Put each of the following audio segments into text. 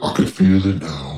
I could feel it now.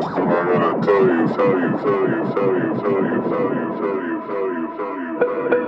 I'm gonna tell you, tell you, tell you, tell you, tell you, tell you, tell you, tell you, tell you, tell you.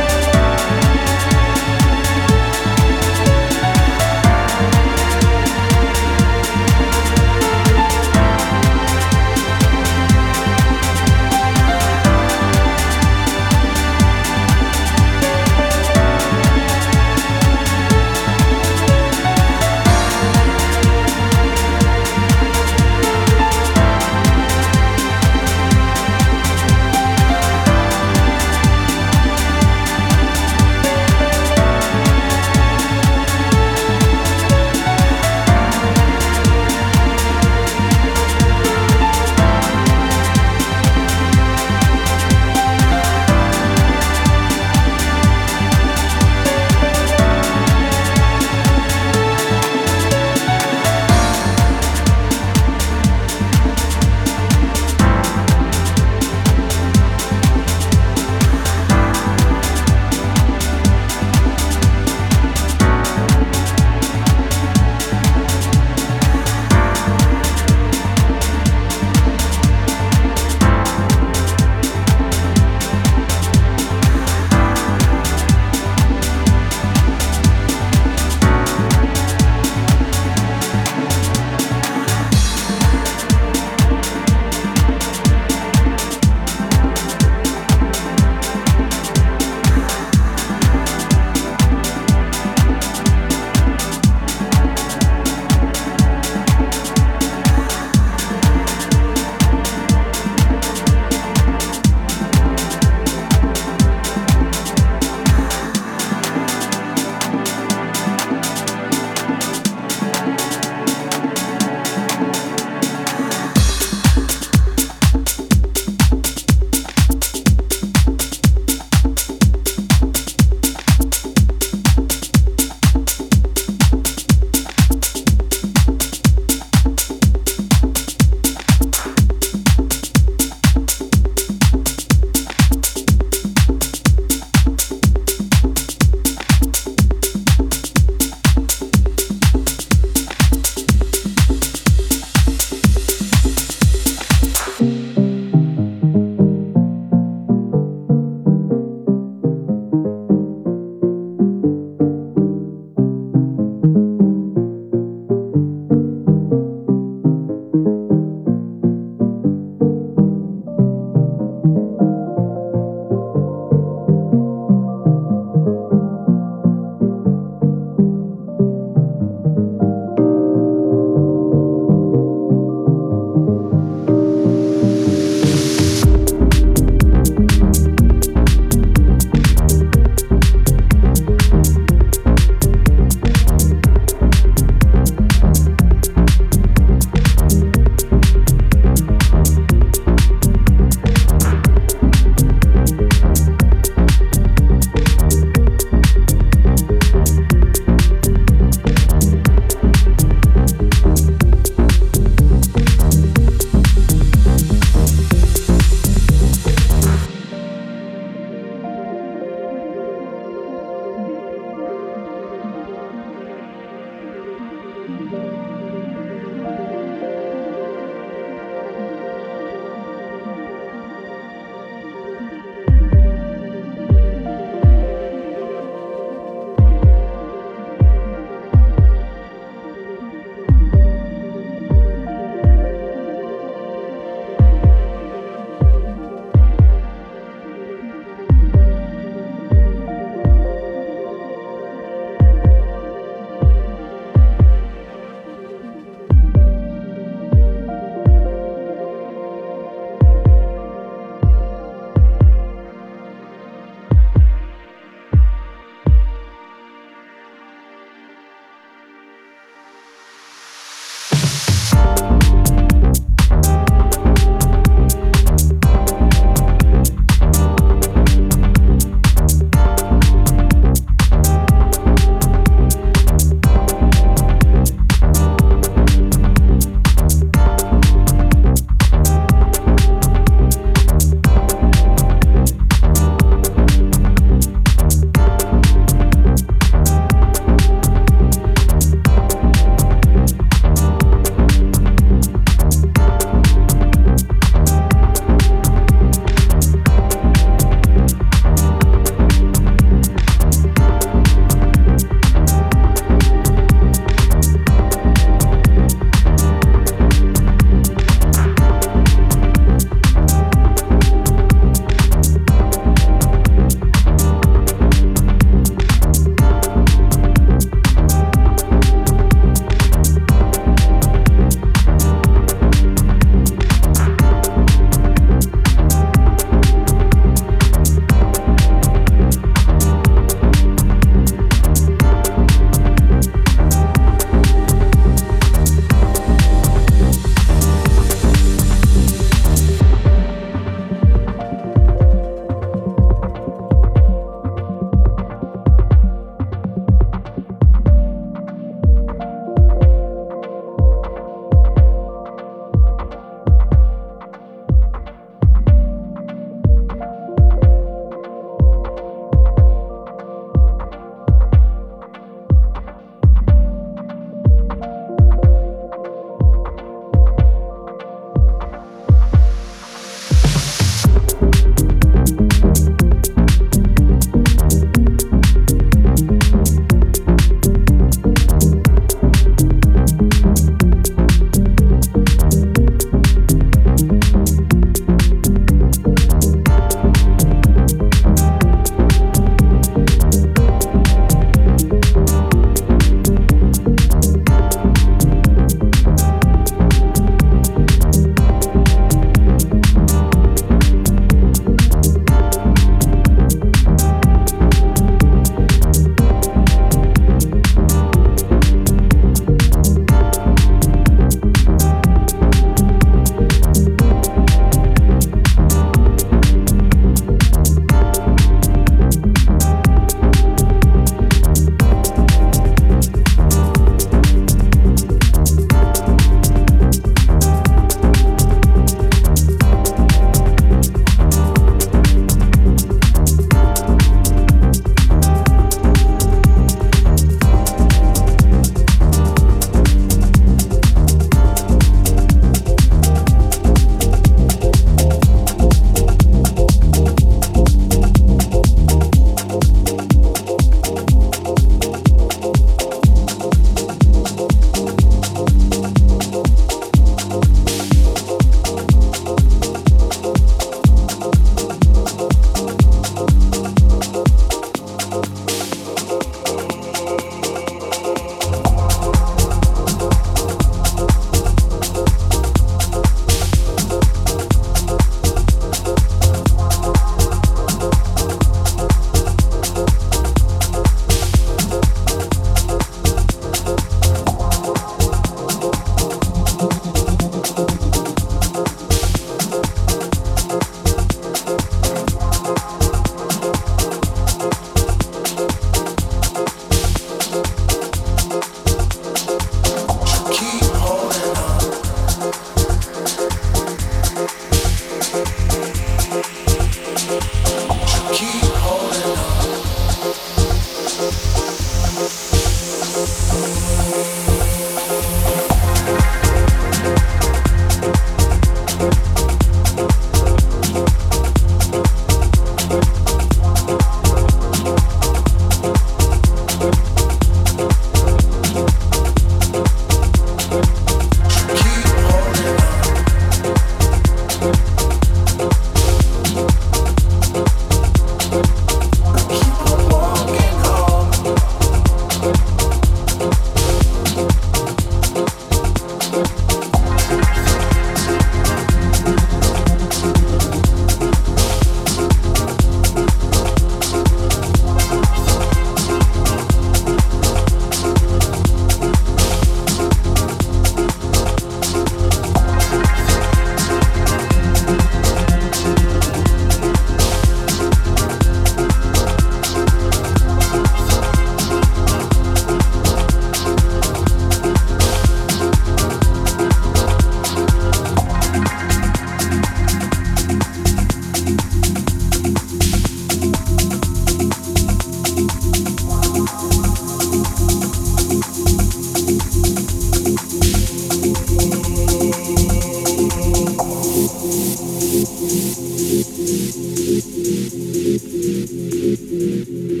Música